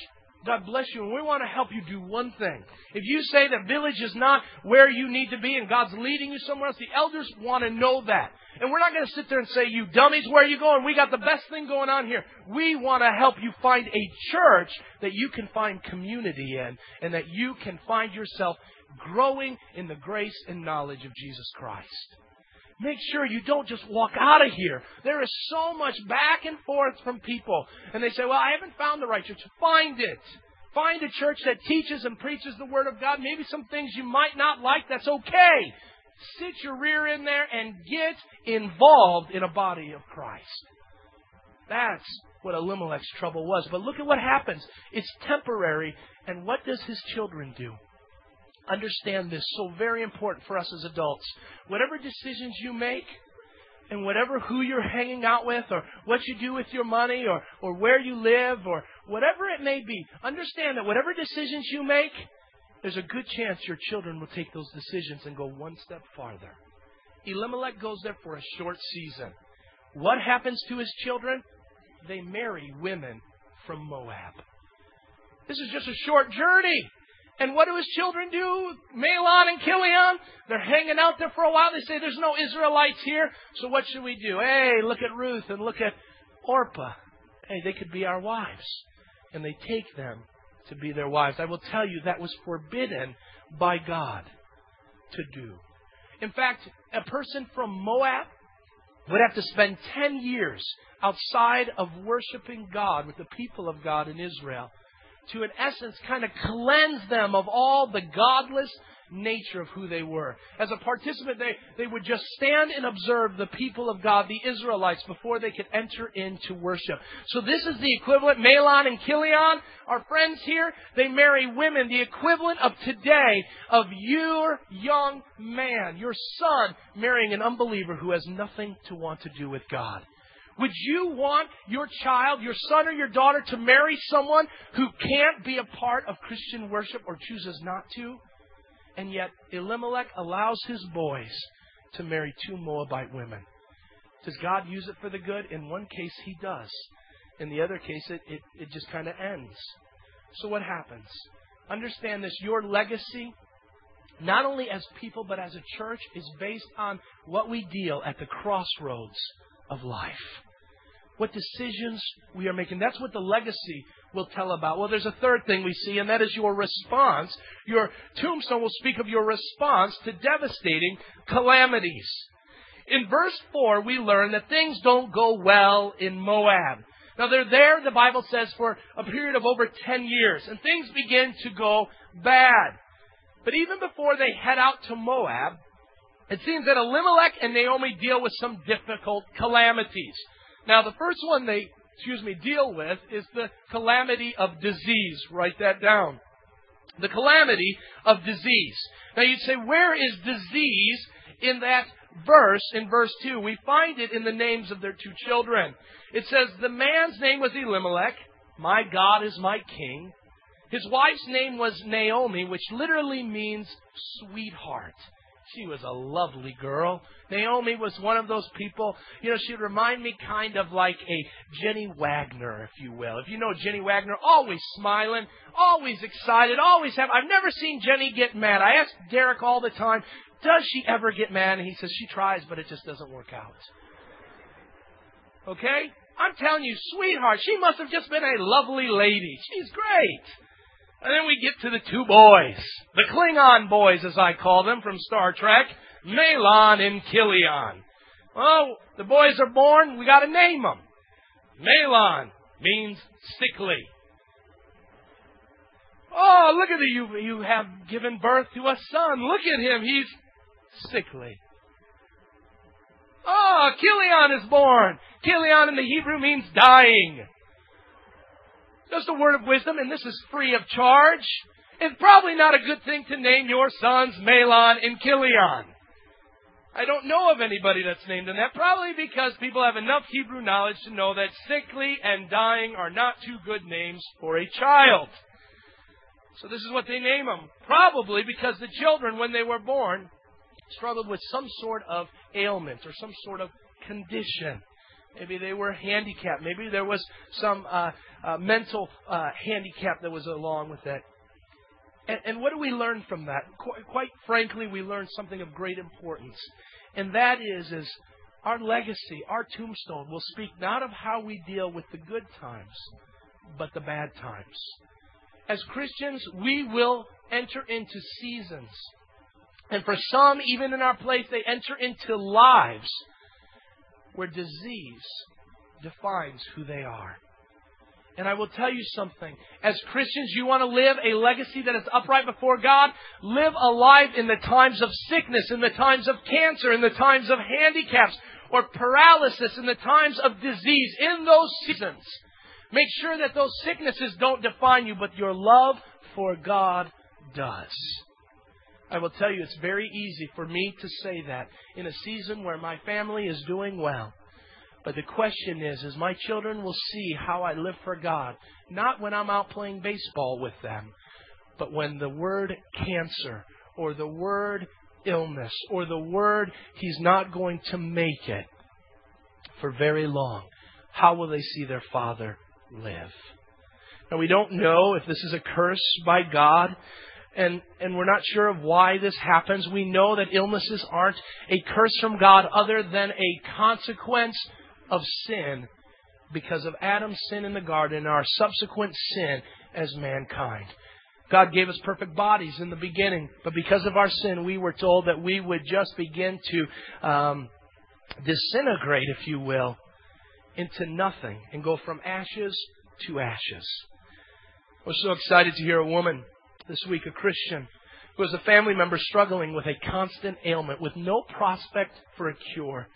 God bless you, and we want to help you do one thing. If you say that village is not where you need to be and God's leading you somewhere else, the elders want to know that. And we're not going to sit there and say, you dummies, where are you going? We got the best thing going on here. We want to help you find a church that you can find community in and that you can find yourself growing in the grace and knowledge of Jesus Christ. Make sure you don't just walk out of here. There is so much back and forth from people. And they say, well, I haven't found the right church. Find it. Find a church that teaches and preaches the Word of God. Maybe some things you might not like. That's okay. Sit your rear in there and get involved in a body of Christ. That's what Elimelech's trouble was. But look at what happens. It's temporary. And what does his children do? Understand this. So very important for us as adults. Whatever decisions you make, and whatever who you're hanging out with, or what you do with your money, or, or where you live, or whatever it may be, understand that whatever decisions you make, there's a good chance your children will take those decisions and go one step farther. Elimelech goes there for a short season. What happens to his children? They marry women from Moab. This is just a short journey. And what do his children do? Mahlon and Chilion? They're hanging out there for a while. They say there's no Israelites here. So what should we do? Hey, look at Ruth and look at Orpah. Hey, they could be our wives. And they take them to be their wives. I will tell you that was forbidden by God to do. In fact, a person from Moab would have to spend 10 years outside of worshiping God with the people of God in Israel to, in essence, kind of cleanse them of all the godless nature of who they were. As a participant, they, they would just stand and observe the people of God, the Israelites, before they could enter into worship. So this is the equivalent. Mahlon and Chilion, our friends here, they marry women, the equivalent of today of your young man, your son, marrying an unbeliever who has nothing to want to do with God. Would you want your child, your son or your daughter to marry someone who can't be a part of Christian worship or chooses not to? And yet Elimelech allows his boys to marry two Moabite women. Does God use it for the good? In one case, he does. In the other case, it, it, it just kind of ends. So what happens? Understand this. Your legacy, not only as people, but as a church, is based on what we deal at the crossroads of life. What decisions we are making. That's what the legacy will tell about. Well, there's a third thing we see, and that is your response. Your tombstone will speak of your response to devastating calamities. In verse 4, we learn that things don't go well in Moab. Now, they're there, the Bible says, for a period of over 10 years, and things begin to go bad. But even before they head out to Moab, it seems that Elimelech and Naomi deal with some difficult calamities. Now, the first one they excuse me, deal with is the calamity of disease. Write that down. The calamity of disease. Now you'd say, where is disease in that verse, in verse 2? We find it in the names of their two children. It says, the man's name was Elimelech. My God is my king. His wife's name was Naomi, which literally means sweetheart. She was a lovely girl. Naomi was one of those people, you know, she'd remind me kind of like a Jenny Wagner, if you will. If you know Jenny Wagner, always smiling, always excited, always have. I've never seen Jenny get mad. I ask Derek all the time, does she ever get mad? And he says she tries, but it just doesn't work out. Okay? I'm telling you, sweetheart, she must have just been a lovely lady. She's great. And then we get to the two boys, the Klingon boys, as I call them from Star Trek, Mahlon and Chilion. Well, the boys are born, we got to name them. Mahlon means sickly. Oh, look at you! You have given birth to a son. Look at him; he's sickly. Oh, Chilion is born. Chilion in the Hebrew means dying. Just a word of wisdom, and this is free of charge. It's probably not a good thing to name your sons Mahlon and Chilion. I don't know of anybody that's named in that, probably because people have enough Hebrew knowledge to know that sickly and dying are not two good names for a child. So this is what they name them. Probably because the children, when they were born, struggled with some sort of ailment or some sort of condition. Maybe they were handicapped. Maybe there was some uh, uh, mental uh, handicap that was along with that. And, and, what do we learn from that? Qu- quite frankly, we learn something of great importance, and that is, is our legacy, our tombstone, will speak not of how we deal with the good times, but the bad times. As Christians, we will enter into seasons, and for some, even in our place, they enter into lives where disease defines who they are. And I will tell you something. As Christians, you want to live a legacy that is upright before God? Live a life in the times of sickness, in the times of cancer, in the times of handicaps, or paralysis, in the times of disease, in those seasons. Make sure that those sicknesses don't define you, but your love for God does. I will tell you, it's very easy for me to say that in a season where my family is doing well. But the question is, is my children will see how I live for God, not when I'm out playing baseball with them, but when the word cancer or the word illness or the word he's not going to make it for very long, how will they see their father live? Now we don't know if this is a curse by God and, and we're not sure of why this happens. We know that illnesses aren't a curse from God other than a consequence of sin because of Adam's sin in the garden and our subsequent sin as mankind. God gave us perfect bodies in the beginning, but because of our sin, we were told that we would just begin to um, disintegrate, if you will, into nothing and go from ashes to ashes. Was so excited to hear a woman this week, a Christian, who was a family member struggling with a constant ailment with no prospect for a cure.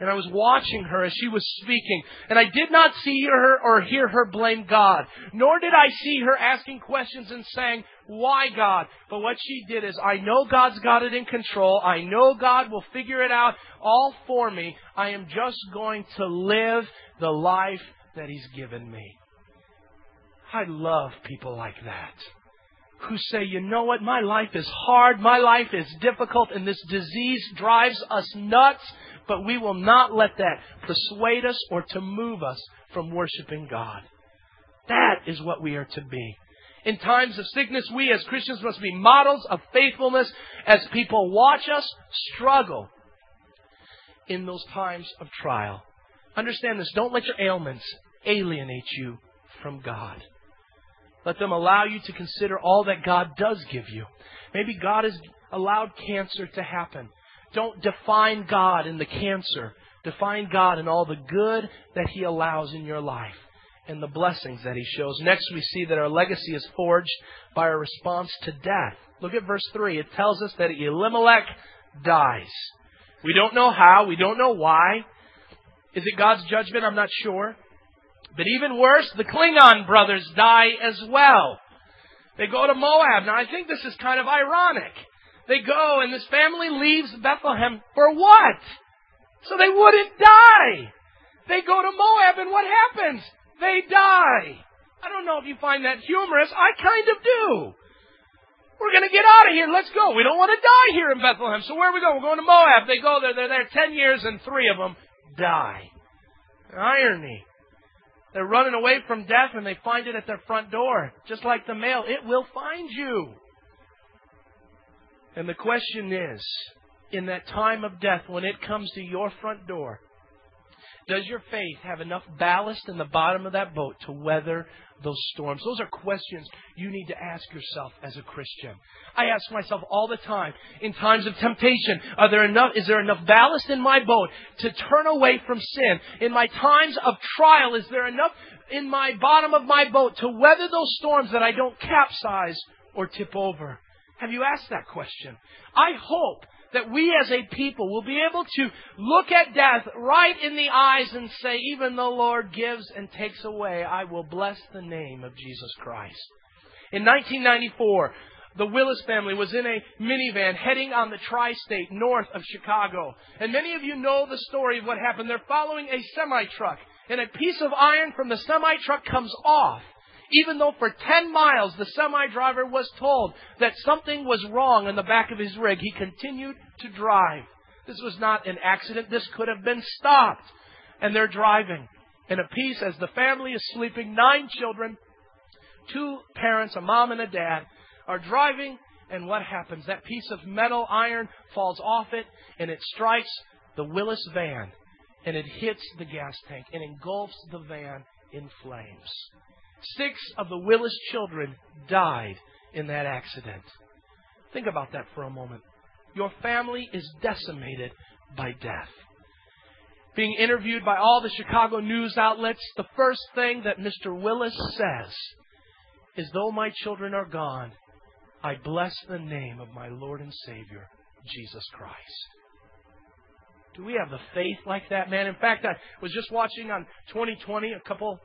And I was watching her as she was speaking, and I did not see her or hear her blame God, nor did I see her asking questions and saying, why God? But what she did is, I know God's got it in control. I know God will figure it out all for me. I am just going to live the life that He's given me. I love people like that who say, you know what, my life is hard, my life is difficult, and this disease drives us nuts, but we will not let that persuade us or to move us from worshiping God. That is what we are to be. In times of sickness, we as Christians must be models of faithfulness as people watch us struggle in those times of trial. Understand this. Don't let your ailments alienate you from God. Let them allow you to consider all that God does give you. Maybe God has allowed cancer to happen. Don't define God in the cancer. Define God in all the good that He allows in your life and the blessings that He shows. Next, we see that our legacy is forged by our response to death. Look at verse 3. It tells us that Elimelech dies. We don't know how. We don't know why. Is it God's judgment? I'm not sure. But even worse, the Klingon brothers die as well. They go to Moab. Now, I think this is kind of ironic. They go, and this family leaves Bethlehem for what? So they wouldn't die. They go to Moab, and what happens? They die. I don't know if you find that humorous. I kind of do. We're going to get out of here. Let's go. We don't want to die here in Bethlehem. So where are we going? We're going to Moab. They go there. They're there 10 years, and three of them die. Irony. They're running away from death and they find it at their front door. Just like the mail, it will find you. And the question is, in that time of death, when it comes to your front door, does your faith have enough ballast in the bottom of that boat to weather those storms? Those are questions you need to ask yourself as a Christian. I ask myself all the time in times of temptation, are there enough, is there enough ballast in my boat to turn away from sin? In my times of trial, is there enough in my bottom of my boat to weather those storms that I don't capsize or tip over? Have you asked that question? I hope that we as a people will be able to look at death right in the eyes and say, even the Lord gives and takes away, I will bless the name of Jesus Christ. In 1994, the Willis family was in a minivan heading on the tri-state north of Chicago. And many of you know the story of what happened. They're following a semi-truck and a piece of iron from the semi-truck comes off even though for 10 miles the semi driver was told that something was wrong in the back of his rig, he continued to drive. This was not an accident. This could have been stopped. And they're driving. In a piece, as the family is sleeping, nine children, two parents, a mom and a dad, are driving. And what happens? That piece of metal iron falls off it and it strikes the Willis van and it hits the gas tank and engulfs the van in flames. Six of the Willis children died in that accident. Think about that for a moment. Your family is decimated by death. Being interviewed by all the Chicago news outlets, the first thing that Mr. Willis says is, Though my children are gone, I bless the name of my Lord and Savior, Jesus Christ. Do we have the faith like that, man? In fact, I was just watching on 2020 a couple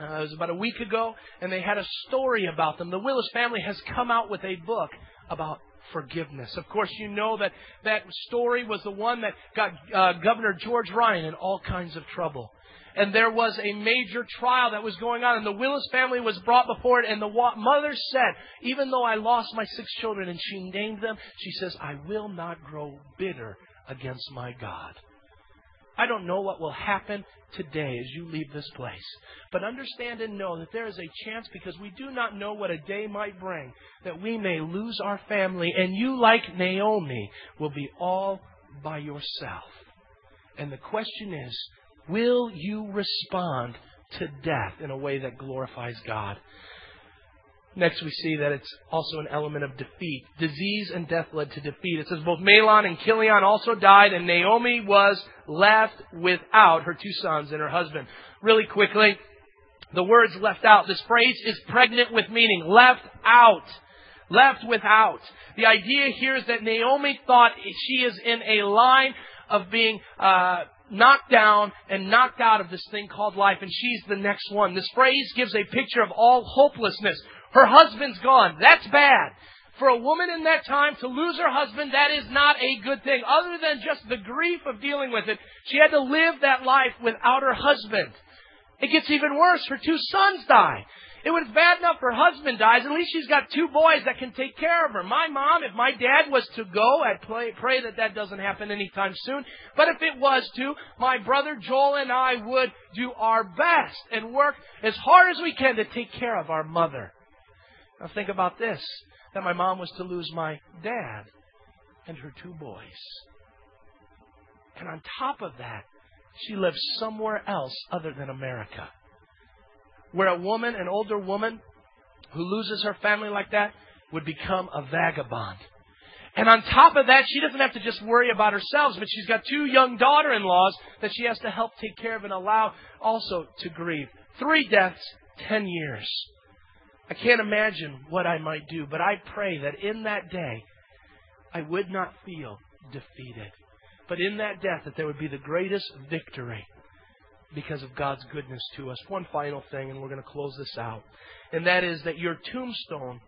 uh, it was about a week ago, and they had a story about them. The Willis family has come out with a book about forgiveness. Of course, you know that that story was the one that got uh, Governor George Ryan in all kinds of trouble. And there was a major trial that was going on, and the Willis family was brought before it. And the wa- mother said, Even though I lost my six children, and she named them, she says, I will not grow bitter against my God. I don't know what will happen today as you leave this place. But understand and know that there is a chance because we do not know what a day might bring that we may lose our family and you, like Naomi, will be all by yourself. And the question is, Will you respond to death in a way that glorifies God? Next, we see that it's also an element of defeat. Disease and death led to defeat. It says both Mahlon and Chilion also died, and Naomi was left without her two sons and her husband. Really quickly, the words left out. This phrase is pregnant with meaning. Left out. Left without. The idea here is that Naomi thought she is in a line of being uh, knocked down and knocked out of this thing called life, and she's the next one. This phrase gives a picture of all hopelessness. Her husband's gone. That's bad. For a woman in that time to lose her husband, that is not a good thing. Other than just the grief of dealing with it, she had to live that life without her husband. It gets even worse. Her two sons die. It was bad enough her husband dies. At least she's got two boys that can take care of her. My mom, if my dad was to go, I'd pray, pray that that doesn't happen anytime soon. But if it was to, my brother Joel and I would do our best and work as hard as we can to take care of our mother. Now think about this, that my mom was to lose my dad and her two boys. And on top of that, she lives somewhere else other than America where a woman, an older woman, who loses her family like that would become a vagabond. And on top of that, she doesn't have to just worry about herself, but she's got two young daughter in laws that she has to help take care of and allow also to grieve. Three deaths, ten years. I can't imagine what I might do, but I pray that in that day, I would not feel defeated. But in that death, that there would be the greatest victory because of God's goodness to us. One final thing, and we're going to close this out, and that is that your tombstone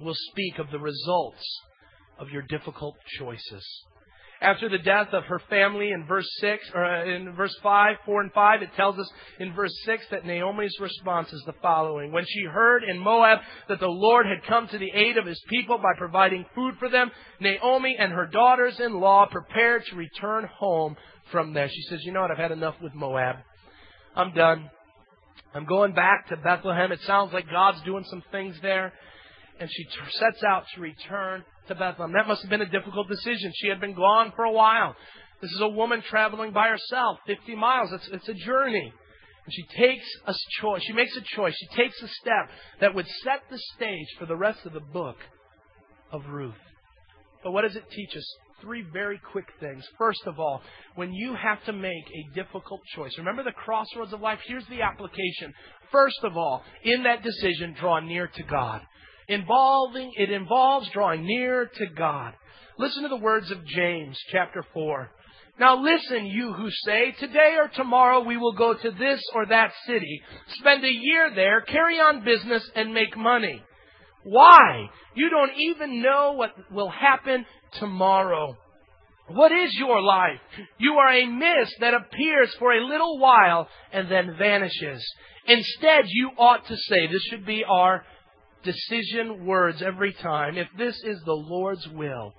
will speak of the results of your difficult choices. After the death of her family in verse 6, or uh, in verse 5, 4 and 5, it tells us in verse 6 that Naomi's response is the following. When she heard in Moab that the Lord had come to the aid of his people by providing food for them, Naomi and her daughters in law prepared to return home from there. She says, You know what? I've had enough with Moab. I'm done. I'm going back to Bethlehem. It sounds like God's doing some things there. And she sets out to return to Bethlehem. That must have been a difficult decision. She had been gone for a while. This is a woman traveling by herself, 50 miles. It's, it's a journey. And she takes a choice. She makes a choice. She takes a step that would set the stage for the rest of the book of Ruth. But what does it teach us? three very quick things. First of all, when you have to make a difficult choice, remember the crossroads of life? Here's the application. First of all, in that decision, draw near to God. Involving, it involves drawing near to God. Listen to the words of James chapter 4. Now listen, you who say, today or tomorrow we will go to this or that city, spend a year there, carry on business, and make money. Why? You don't even know what will happen tomorrow. What is your life? You are a mist that appears for a little while and then vanishes. Instead, you ought to say, this should be our decision words every time. If this is the Lord's will,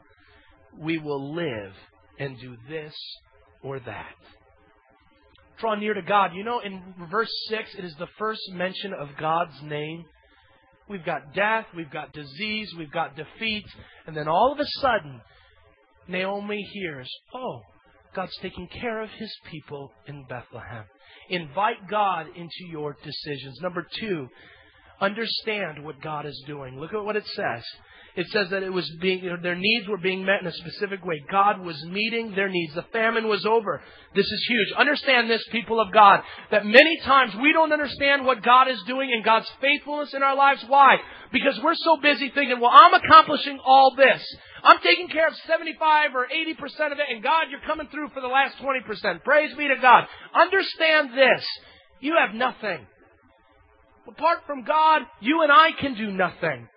we will live and do this or that. Draw near to God. You know, in verse 6, it is the first mention of God's name. We've got death, we've got disease, we've got defeat, and then all of a sudden, Naomi hears, oh, God's taking care of his people in Bethlehem. Invite God into your decisions. Number two, understand what God is doing. Look at what it says. It says that it was being, their needs were being met in a specific way. God was meeting their needs. The famine was over. This is huge. Understand this, people of God, that many times we don't understand what God is doing and God's faithfulness in our lives. Why? Because we're so busy thinking, well, I'm accomplishing all this. I'm taking care of 75 or 80% of it, and God, you're coming through for the last 20%. Praise be to God. Understand this. You have nothing. Apart from God, you and I can do nothing.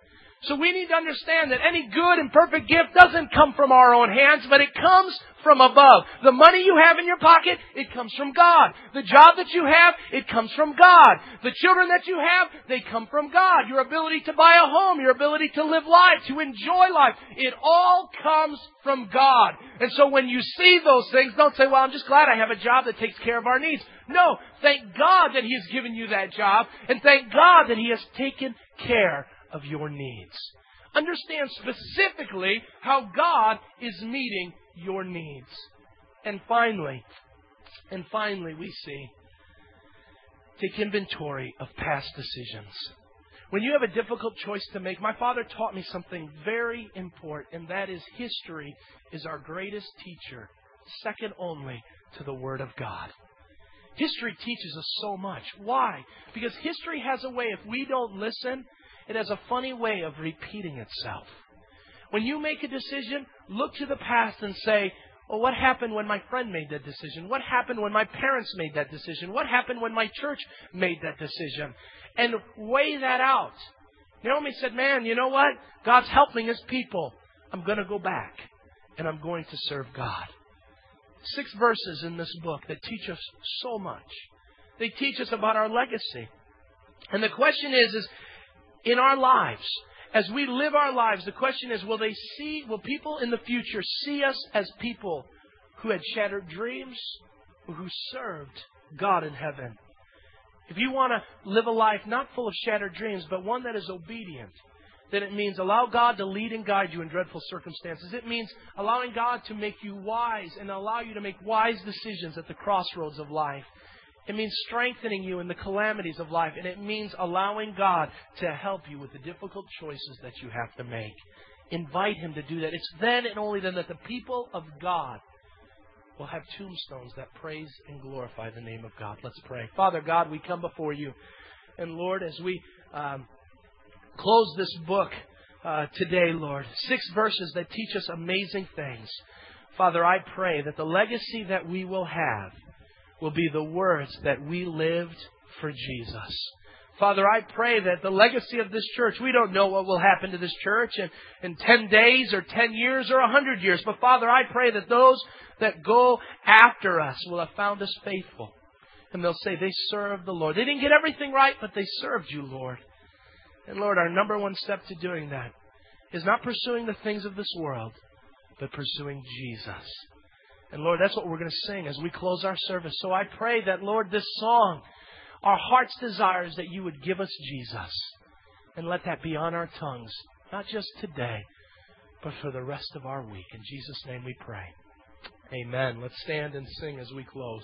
So we need to understand that any good and perfect gift doesn't come from our own hands, but it comes from above. The money you have in your pocket, it comes from God. The job that you have, it comes from God. The children that you have, they come from God. Your ability to buy a home, your ability to live life, to enjoy life, it all comes from God. And so when you see those things, don't say, well, I'm just glad I have a job that takes care of our needs. No, thank God that He has given you that job, and thank God that He has taken care of your needs. Understand specifically how God is meeting your needs. And finally, And finally, we see take inventory of past decisions. When you have a difficult choice to make, my father taught me something very important, and that is history is our greatest teacher, second only to the Word of God. History teaches us so much. Why? Because history has a way, if we don't listen, it has a funny way of repeating itself. When you make a decision, look to the past and say, well, what happened when my friend made that decision? What happened when my parents made that decision? What happened when my church made that decision? And weigh that out. Naomi said, man, you know what? God's helping his people. I'm going to go back and I'm going to serve God. Six verses in this book that teach us so much. They teach us about our legacy. And the question is, is in our lives, as we live our lives, the question is, will they see, will people in the future see us as people who had shattered dreams or who served God in heaven? If you want to live a life not full of shattered dreams, but one that is obedient, then it means allow God to lead and guide you in dreadful circumstances. It means allowing God to make you wise and allow you to make wise decisions at the crossroads of life. It means strengthening you in the calamities of life, and it means allowing God to help you with the difficult choices that you have to make. Invite Him to do that. It's then and only then that the people of God will have tombstones that praise and glorify the name of God. Let's pray. Father God, we come before you. And Lord, as we um, close this book uh, today, Lord, six verses that teach us amazing things. Father, I pray that the legacy that we will have will be the words that we lived for Jesus. Father, I pray that the legacy of this church, we don't know what will happen to this church in, in 10 days or 10 years or 100 years, but Father, I pray that those that go after us will have found us faithful. And they'll say they served the Lord. They didn't get everything right, but they served you, Lord. And Lord, our number one step to doing that is not pursuing the things of this world, but pursuing Jesus. And Lord, that's what we're going to sing as we close our service. So I pray that, Lord, this song, our heart's desire is that you would give us Jesus. And let that be on our tongues, not just today, but for the rest of our week. In Jesus' name we pray. Amen. Let's stand and sing as we close.